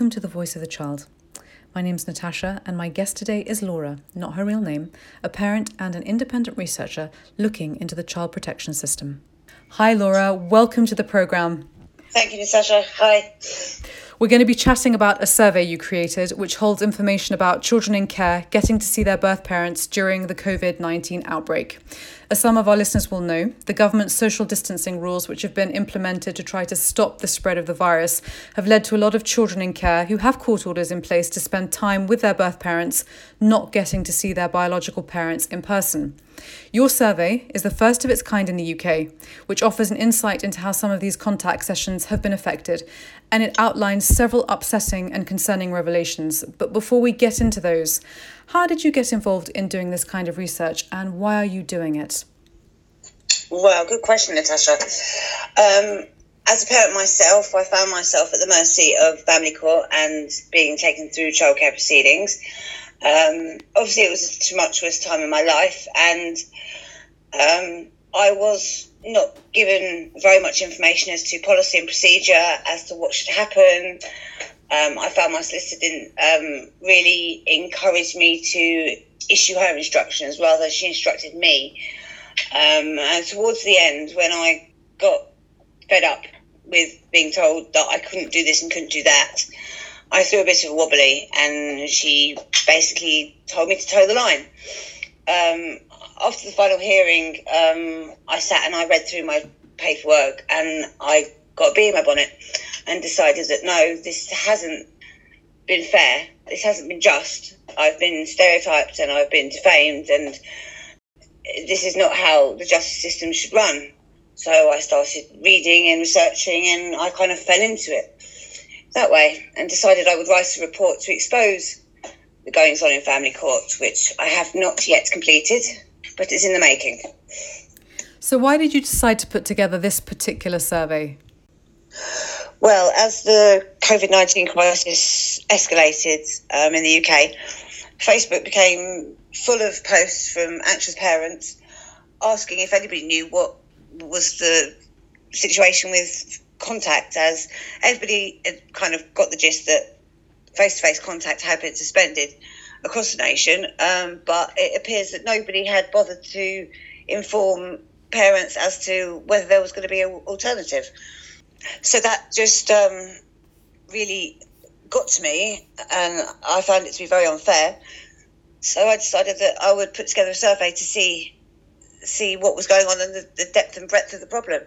welcome to The Voice of the Child. My name's Natasha, and my guest today is Laura, not her real name, a parent and an independent researcher looking into the child protection system. Hi, Laura, welcome to the programme. Thank you, Natasha. Hi. We're going to be chatting about a survey you created, which holds information about children in care getting to see their birth parents during the COVID 19 outbreak. As some of our listeners will know, the government's social distancing rules, which have been implemented to try to stop the spread of the virus, have led to a lot of children in care who have court orders in place to spend time with their birth parents, not getting to see their biological parents in person. Your survey is the first of its kind in the UK, which offers an insight into how some of these contact sessions have been affected, and it outlines several upsetting and concerning revelations. But before we get into those, how did you get involved in doing this kind of research and why are you doing it? Well, good question, Natasha. Um, as a parent myself, I found myself at the mercy of family court and being taken through childcare proceedings. Um, obviously, it was a tumultuous time in my life, and um, I was not given very much information as to policy and procedure as to what should happen, um, I found my solicitor didn't um, really encourage me to issue her instructions, rather she instructed me. Um, and towards the end, when I got fed up with being told that I couldn't do this and couldn't do that, I threw a bit of a wobbly, and she basically told me to toe the line. Um, after the final hearing, um, I sat and I read through my paperwork, and I got a bee in my bonnet and decided that no, this hasn't been fair. This hasn't been just. I've been stereotyped and I've been defamed, and this is not how the justice system should run. So I started reading and researching, and I kind of fell into it that way and decided I would write a report to expose the goings on in family court, which I have not yet completed, but it's in the making. So, why did you decide to put together this particular survey? Well, as the COVID 19 crisis escalated um, in the UK, Facebook became full of posts from anxious parents asking if anybody knew what was the situation with contact, as everybody had kind of got the gist that face to face contact had been suspended across the nation, um, but it appears that nobody had bothered to inform parents as to whether there was going to be an alternative so that just um, really got to me, and I found it to be very unfair. So I decided that I would put together a survey to see see what was going on and the, the depth and breadth of the problem.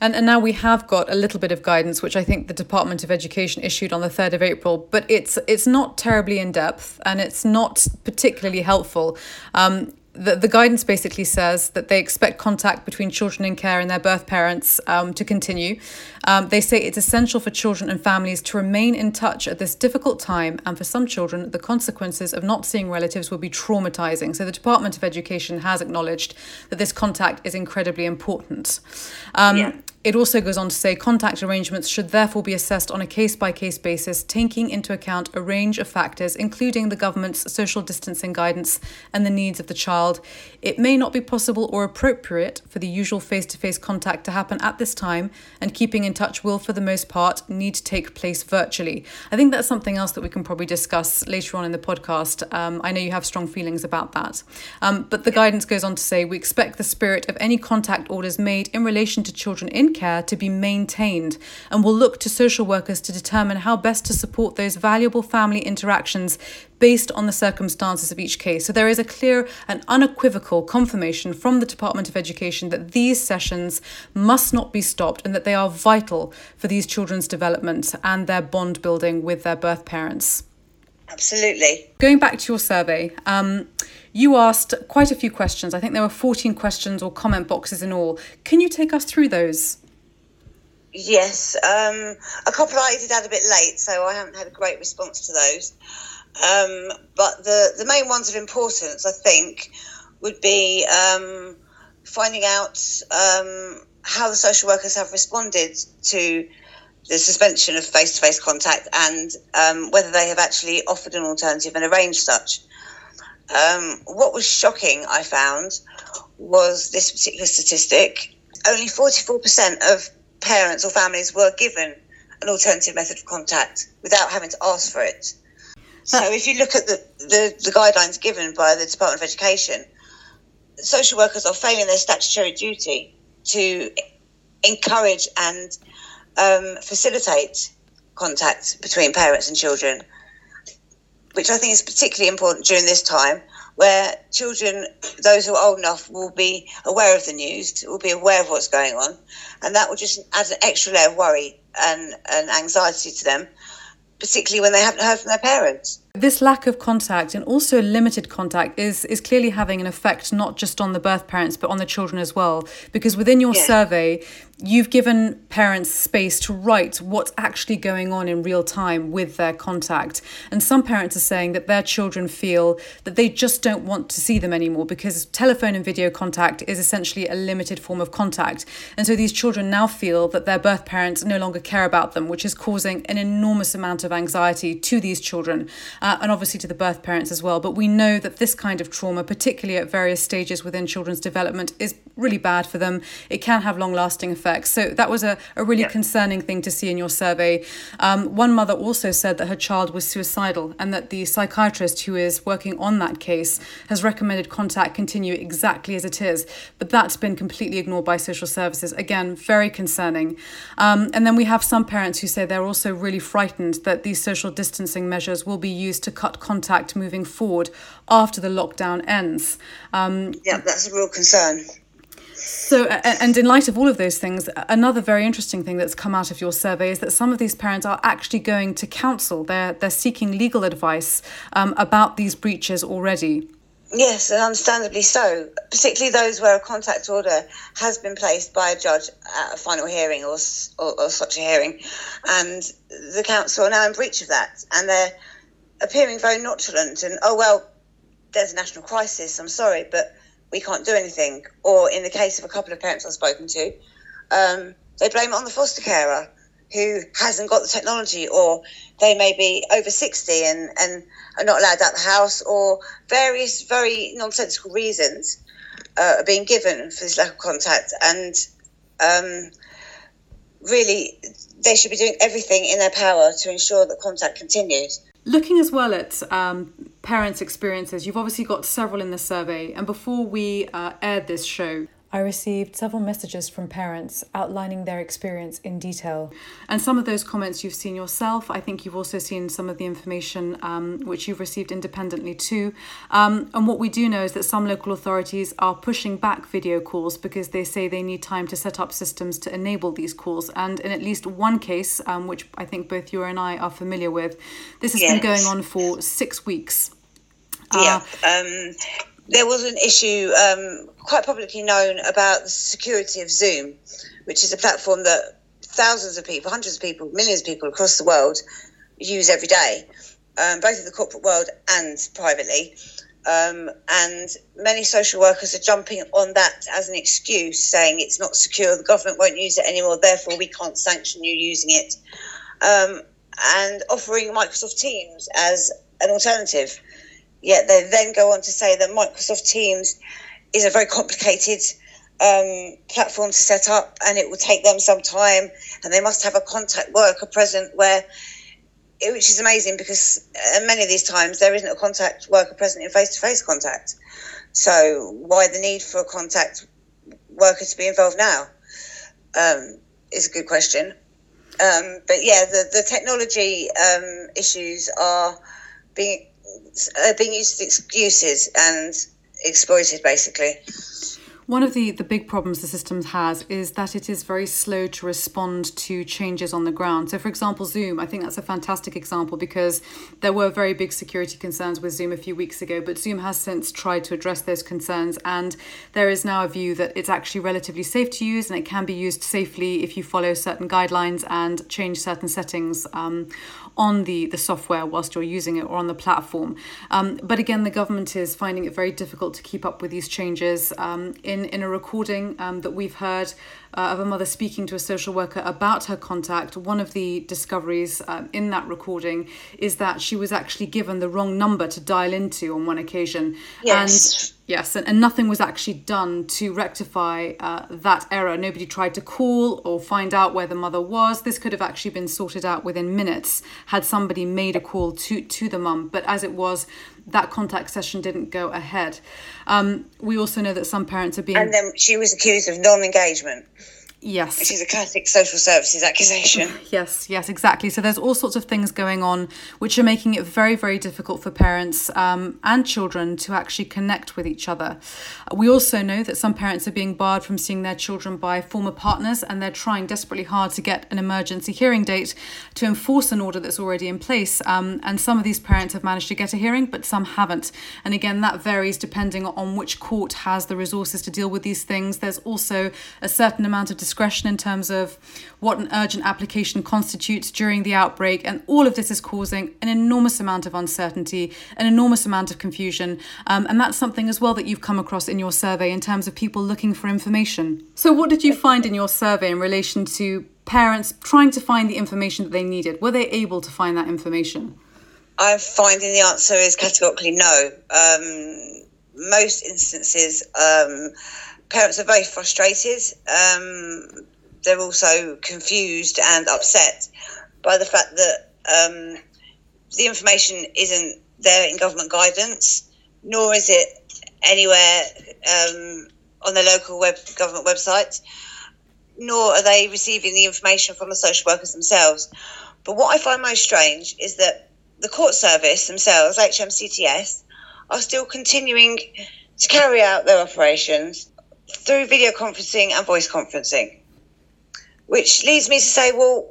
And, and now we have got a little bit of guidance, which I think the Department of Education issued on the 3rd of April, but it's it's not terribly in depth and it's not particularly helpful. Um, the, the guidance basically says that they expect contact between children in care and their birth parents um, to continue. Um, they say it's essential for children and families to remain in touch at this difficult time, and for some children, the consequences of not seeing relatives will be traumatizing. So, the Department of Education has acknowledged that this contact is incredibly important. Um, yeah. It also goes on to say contact arrangements should therefore be assessed on a case by case basis, taking into account a range of factors, including the government's social distancing guidance and the needs of the child. It may not be possible or appropriate for the usual face to face contact to happen at this time, and keeping in touch will, for the most part, need to take place virtually. I think that's something else that we can probably discuss later on in the podcast. Um, I know you have strong feelings about that. Um, but the guidance goes on to say we expect the spirit of any contact orders made in relation to children in care to be maintained and will look to social workers to determine how best to support those valuable family interactions based on the circumstances of each case. So there is a clear and unequivocal confirmation from the Department of Education that these sessions must not be stopped and that they are vital for these children's development and their bond building with their birth parents. Absolutely. Going back to your survey, um, you asked quite a few questions. I think there were 14 questions or comment boxes in all. Can you take us through those? Yes, um, a couple I did add a bit late, so I haven't had a great response to those. Um, but the, the main ones of importance, I think, would be um, finding out um, how the social workers have responded to the suspension of face to face contact and um, whether they have actually offered an alternative and arranged such. Um, what was shocking, I found, was this particular statistic. Only 44% of parents or families were given an alternative method of contact without having to ask for it. So if you look at the, the, the guidelines given by the Department of Education, social workers are failing their statutory duty to encourage and um, facilitate contact between parents and children, which I think is particularly important during this time where children, those who are old enough, will be aware of the news, will be aware of what's going on, and that will just add an extra layer of worry and, and anxiety to them, particularly when they haven't heard from their parents. This lack of contact and also limited contact is, is clearly having an effect not just on the birth parents but on the children as well. Because within your yeah. survey, you've given parents space to write what's actually going on in real time with their contact. And some parents are saying that their children feel that they just don't want to see them anymore because telephone and video contact is essentially a limited form of contact. And so these children now feel that their birth parents no longer care about them, which is causing an enormous amount of anxiety to these children uh, and obviously to the birth parents as well. But we know that this kind of trauma, particularly at various stages within children's development, is really bad for them. It can have long lasting effects. So that was a, a really yeah. concerning thing to see in your survey. Um, one mother also said that her child was suicidal and that the psychiatrist who is working on that case has recommended contact continue exactly as it is. But that's been completely ignored by social services. Again, very concerning. Um, and then we have some parents who say they're also really frightened that these social distancing measures will be used to cut contact moving forward after the lockdown ends. Um, yeah, that's a real concern. So, and in light of all of those things, another very interesting thing that's come out of your survey is that some of these parents are actually going to counsel. They're they're seeking legal advice um, about these breaches already. Yes, and understandably so, particularly those where a contact order has been placed by a judge at a final hearing or, or, or such a hearing, and the council are now in breach of that, and they're appearing very nonchalant and, oh, well, there's a national crisis, I'm sorry, but we can't do anything. Or in the case of a couple of parents I've spoken to, um, they blame it on the foster carer who hasn't got the technology, or they may be over 60 and, and are not allowed out the house, or various very nonsensical reasons uh, are being given for this lack of contact. And um, really, they should be doing everything in their power to ensure that contact continues. Looking as well at um, parents' experiences, you've obviously got several in the survey. And before we uh, aired this show, I received several messages from parents outlining their experience in detail. And some of those comments you've seen yourself. I think you've also seen some of the information um, which you've received independently too. Um, and what we do know is that some local authorities are pushing back video calls because they say they need time to set up systems to enable these calls. And in at least one case, um, which I think both you and I are familiar with, this has yes. been going on for six weeks. Yeah. Uh, um, there was an issue um, quite publicly known about the security of Zoom, which is a platform that thousands of people, hundreds of people, millions of people across the world use every day, um, both in the corporate world and privately. Um, and many social workers are jumping on that as an excuse, saying it's not secure, the government won't use it anymore, therefore we can't sanction you using it, um, and offering Microsoft Teams as an alternative. Yet they then go on to say that Microsoft Teams is a very complicated um, platform to set up and it will take them some time and they must have a contact worker present where which is amazing because uh, many of these times there isn't a contact worker present in face-to-face contact. So why the need for a contact worker to be involved now um, is a good question. Um, but yeah the, the technology um, issues are being are being used as excuses and exploited, basically. One of the, the big problems the system has is that it is very slow to respond to changes on the ground. So, for example, Zoom, I think that's a fantastic example because there were very big security concerns with Zoom a few weeks ago, but Zoom has since tried to address those concerns. And there is now a view that it's actually relatively safe to use and it can be used safely if you follow certain guidelines and change certain settings um, on the, the software whilst you're using it or on the platform. Um, but again, the government is finding it very difficult to keep up with these changes. Um, in, in a recording um, that we've heard uh, of a mother speaking to a social worker about her contact, one of the discoveries um, in that recording is that she was actually given the wrong number to dial into on one occasion. Yes. And Yes, and, and nothing was actually done to rectify uh, that error. Nobody tried to call or find out where the mother was. This could have actually been sorted out within minutes had somebody made a call to, to the mum. But as it was, that contact session didn't go ahead. Um, we also know that some parents are being. And then she was accused of non engagement. Yes. Which is a classic social services accusation. Yes, yes, exactly. So there's all sorts of things going on which are making it very, very difficult for parents um, and children to actually connect with each other. We also know that some parents are being barred from seeing their children by former partners and they're trying desperately hard to get an emergency hearing date to enforce an order that's already in place. Um, and some of these parents have managed to get a hearing, but some haven't. And again, that varies depending on which court has the resources to deal with these things. There's also a certain amount of discretion in terms of what an urgent application constitutes during the outbreak. And all of this is causing an enormous amount of uncertainty, an enormous amount of confusion. Um, and that's something as well that you've come across in your survey in terms of people looking for information. So, what did you find in your survey in relation to parents trying to find the information that they needed? Were they able to find that information? I'm finding the answer is categorically no. Um, most instances, um, parents are very frustrated. Um, they're also confused and upset by the fact that um, the information isn't there in government guidance, nor is it anywhere um, on the local web government website, nor are they receiving the information from the social workers themselves. But what I find most strange is that the court service themselves, HMCTS, are still continuing to carry out their operations through video conferencing and voice conferencing. Which leads me to say, well,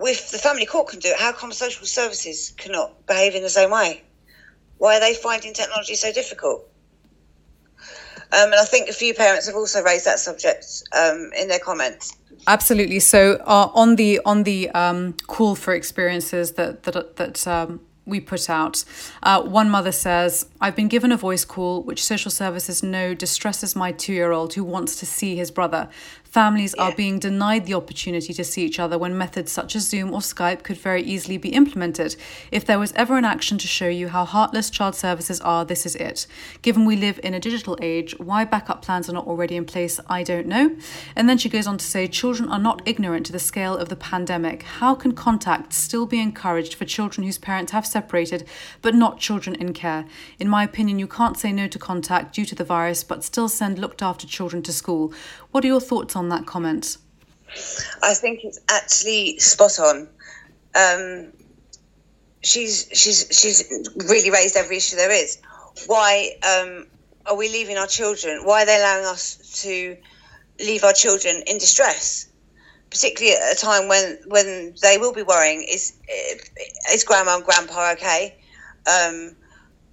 if the family court can do it, how come social services cannot behave in the same way? Why are they finding technology so difficult? Um, and I think a few parents have also raised that subject um, in their comments. Absolutely. So uh, on the on the um, call for experiences that that that um, we put out. Uh, one mother says, I've been given a voice call which social services know distresses my two year old who wants to see his brother. Families yeah. are being denied the opportunity to see each other when methods such as Zoom or Skype could very easily be implemented. If there was ever an action to show you how heartless child services are, this is it. Given we live in a digital age, why backup plans are not already in place, I don't know. And then she goes on to say, Children are not ignorant to the scale of the pandemic. How can contact still be encouraged for children whose parents have separated, but not children in care? In my opinion, you can't say no to contact due to the virus, but still send looked after children to school. What are your thoughts on that comment? I think it's actually spot on. Um, she's she's she's really raised every issue there is. Why um, are we leaving our children? Why are they allowing us to leave our children in distress? Particularly at a time when when they will be worrying: is is grandma and grandpa okay? Um,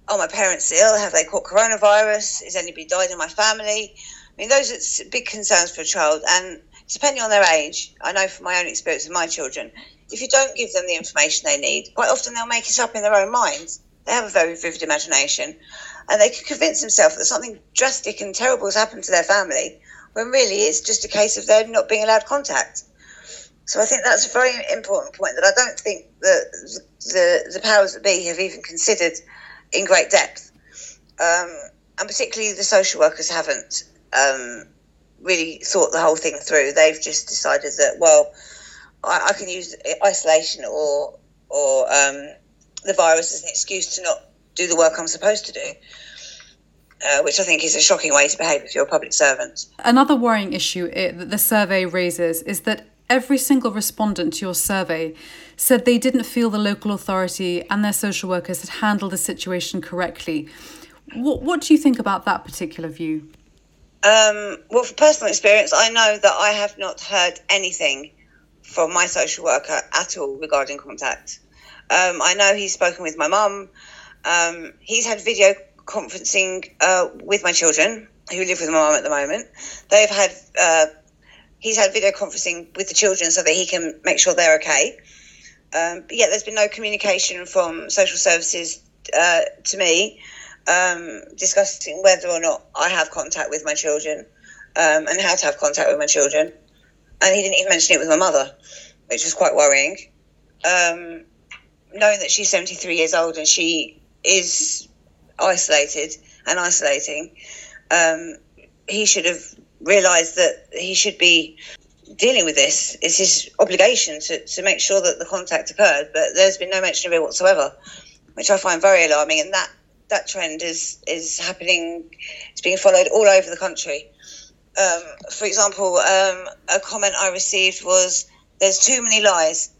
are my parents ill? Have they caught coronavirus? Is anybody died in my family? I mean, those are big concerns for a child, and depending on their age, I know from my own experience with my children, if you don't give them the information they need, quite often they'll make it up in their own minds. They have a very vivid imagination, and they can convince themselves that something drastic and terrible has happened to their family, when really it's just a case of them not being allowed contact. So I think that's a very important point that I don't think that the the powers that be have even considered in great depth, um, and particularly the social workers haven't um, really thought the whole thing through. They've just decided that well, I, I can use isolation or or um, the virus as an excuse to not do the work I'm supposed to do. Uh, which I think is a shocking way to behave if you're a public servant. Another worrying issue it, that the survey raises is that every single respondent to your survey said they didn't feel the local authority and their social workers had handled the situation correctly. What, what do you think about that particular view? Um, well, from personal experience, I know that I have not heard anything from my social worker at all regarding contact. Um, I know he's spoken with my mum. Um, he's had video conferencing uh, with my children who live with my mum at the moment. They've had uh, he's had video conferencing with the children so that he can make sure they're okay. Um, but yeah, there's been no communication from social services uh, to me um, discussing whether or not I have contact with my children um, and how to have contact with my children. And he didn't even mention it with my mother, which was quite worrying. Um, knowing that she's 73 years old and she is isolated and isolating. Um, he should have realised that he should be dealing with this. It's his obligation to, to make sure that the contact occurred, but there's been no mention of it whatsoever, which I find very alarming. And that, that trend is, is happening, it's being followed all over the country. Um, for example, um, a comment I received was there's too many lies.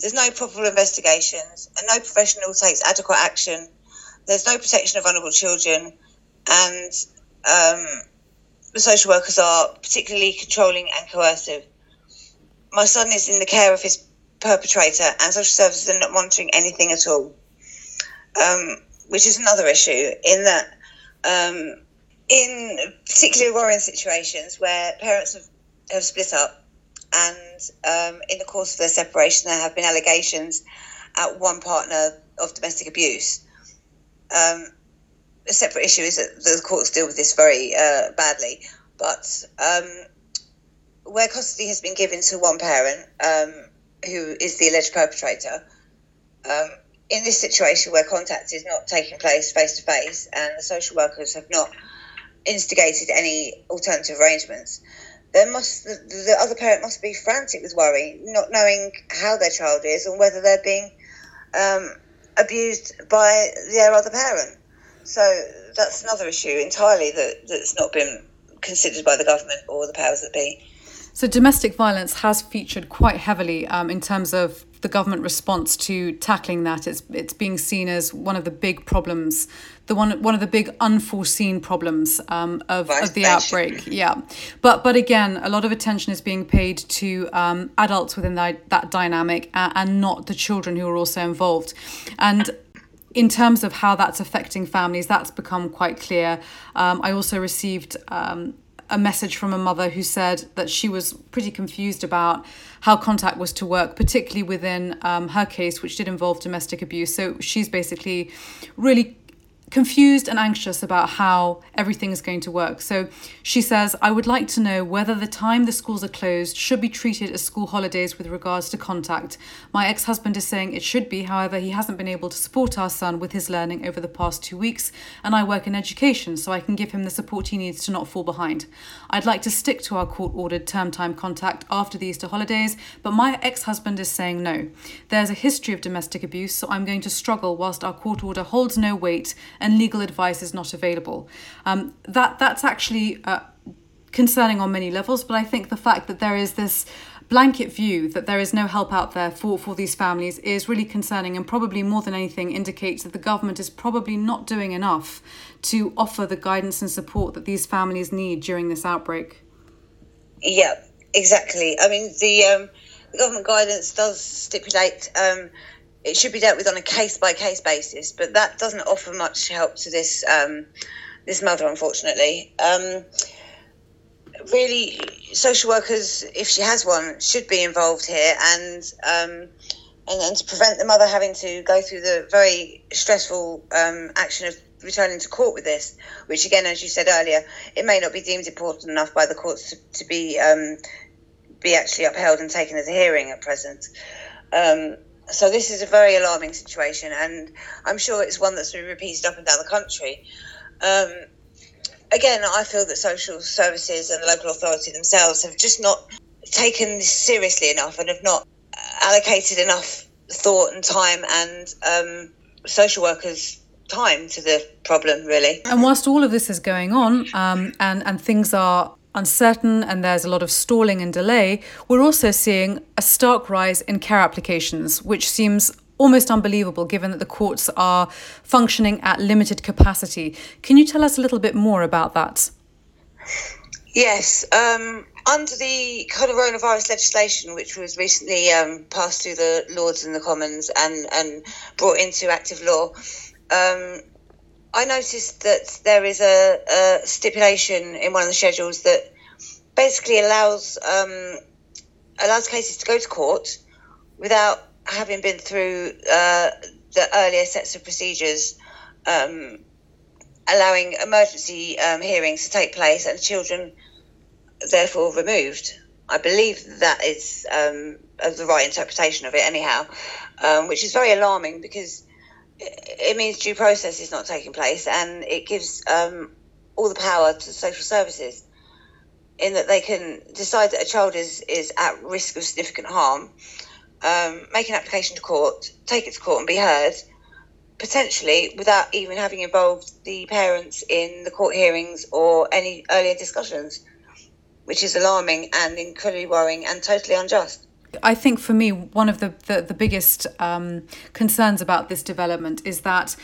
There's no proper investigations, and no professional takes adequate action. There's no protection of vulnerable children, and um, the social workers are particularly controlling and coercive. My son is in the care of his perpetrator, and social services are not monitoring anything at all, um, which is another issue in that. Um, in particularly worrying situations where parents have, have split up and um, in the course of their separation there have been allegations at one partner of domestic abuse. Um, a separate issue is that the courts deal with this very uh, badly, but um, where custody has been given to one parent, um, who is the alleged perpetrator, um, in this situation where contact is not taking place face to face and the social workers have not instigated any alternative arrangements, there must the, the, other parent must be frantic with worry, not knowing how their child is and whether they're being um, abused by their other parent. So that's another issue entirely that, that's not been considered by the government or the powers that be. So domestic violence has featured quite heavily um, in terms of the government response to tackling that. It's it's being seen as one of the big problems, the one one of the big unforeseen problems um, of, of the outbreak. Yeah, but but again, a lot of attention is being paid to um, adults within that that dynamic and, and not the children who are also involved, and in terms of how that's affecting families, that's become quite clear. Um, I also received um, a message from a mother who said that she was pretty confused about how contact was to work, particularly within um, her case, which did involve domestic abuse. So she's basically really confused and anxious about how everything is going to work. So she says, I would like to know whether the time the schools are closed should be treated as school holidays with regards to contact. My ex husband is saying it should be, however, he hasn't been able to support our son with his learning over the past two weeks, and I work in education, so I can give him the support he needs to not fall behind. I'd like to stick to our court ordered term time contact after the Easter holidays, but my ex husband is saying no. There's a history of domestic abuse, so I'm going to struggle whilst our court order holds no weight and legal advice is not available. Um, that that's actually uh, concerning on many levels, but I think the fact that there is this blanket view that there is no help out there for, for these families is really concerning and probably more than anything indicates that the government is probably not doing enough to offer the guidance and support that these families need during this outbreak. Yeah, exactly. I mean, the, um, the government guidance does stipulate um, it should be dealt with on a case by case basis, but that doesn't offer much help to this um, this mother, unfortunately. Um, really, social workers, if she has one, should be involved here, and um, and, to prevent the mother having to go through the very stressful um, action of returning to court with this, which again, as you said earlier, it may not be deemed important enough by the courts to, to be um, be actually upheld and taken as a hearing at present. So this is a very alarming situation, and I'm sure it's one that's been repeated up and down the country. Um, again, I feel that social services and the local authority themselves have just not taken this seriously enough and have not allocated enough thought and time and um, social workers time to the problem really and whilst all of this is going on um, and and things are uncertain and there's a lot of stalling and delay, we're also seeing a stark rise in care applications, which seems almost unbelievable given that the courts are functioning at limited capacity. Can you tell us a little bit more about that? Yes. Um, under the coronavirus legislation, which was recently um, passed through the Lords and the Commons and, and brought into active law, um, I noticed that there is a, a, stipulation in one of the schedules that basically allows um, allows cases to go to court without having been through uh, the earlier sets of procedures, um, allowing emergency um, hearings to take place and children therefore removed. I believe that is um, the right interpretation of it, anyhow, um, which is very alarming because it means due process is not taking place, and it gives um, all the power to social services in that they can decide that a child is, is at risk of significant harm, um, make an application to court, take it to court and be heard, potentially without even having involved the parents in the court hearings or any earlier discussions, which is alarming and incredibly worrying and totally unjust. I think for me, one of the, the, the biggest um, concerns about this development is that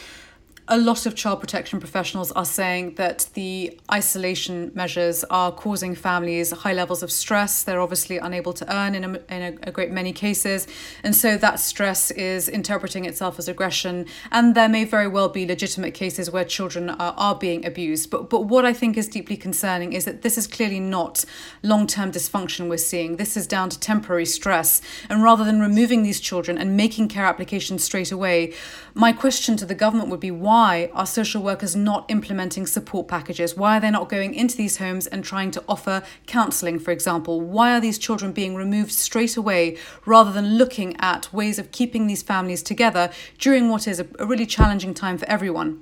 a lot of child protection professionals are saying that the isolation measures are causing families high levels of stress. They're obviously unable to earn in, a, in a, a, great many cases. And so that stress is interpreting itself as aggression. And there may very well be legitimate cases where children are, are being abused. But, but what I think is deeply concerning is that this is clearly not long term dysfunction we're seeing. This is down to temporary stress. And rather than removing these children and making care applications straight away, my question to the government would be why are social workers not implementing support packages? Why are they not going into these homes and trying to offer counselling, for example? Why are these children being removed straight away rather than looking at ways of keeping these families together during what is a, a really challenging time for everyone?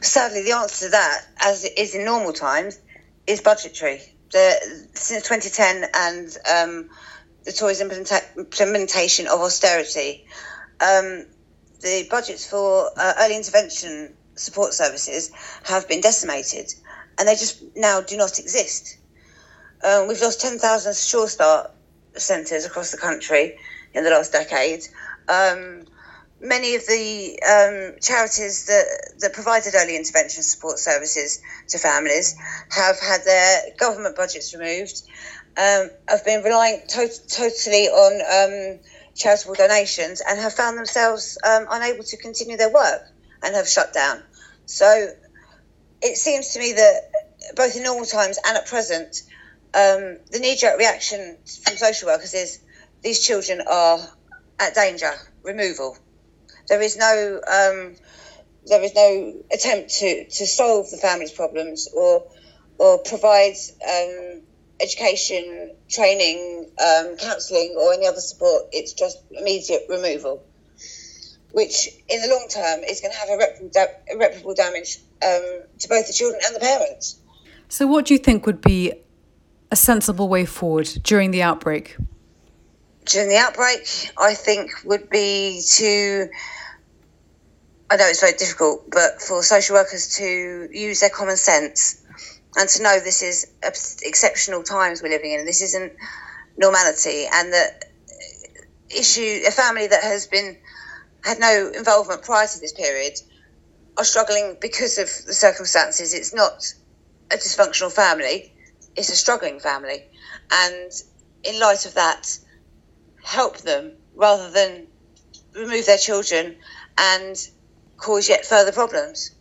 Sadly, the answer to that, as it is in normal times, is budgetary. The, since 2010 and um, the Tories' implementation of austerity, um, the budgets for uh, early intervention support services have been decimated and they just now do not exist. Um, we've lost 10,000 Sure Start centres across the country in the last decade. Um, many of the um, charities that, that provided early intervention support services to families have had their government budgets removed, um, have been relying to- totally on um, charitable donations and have found themselves um, unable to continue their work and have shut down. So it seems to me that both in normal times and at present, um, the knee jerk reaction from social workers is these children are at danger, removal. There is no um, there is no attempt to, to solve the family's problems or or provide um, education, training, um, counselling, or any other support. It's just immediate removal, which in the long term is going to have irreparable, damage um, to both the children and the parents. So, what do you think would be a sensible way forward during the outbreak? During the outbreak, I think would be to. I know it's very difficult, but for social workers to use their common sense and to know this is exceptional times we're living in. This isn't normality, and that issue a family that has been had no involvement prior to this period are struggling because of the circumstances. It's not a dysfunctional family; it's a struggling family, and in light of that, help them rather than remove their children and cause yet further problems.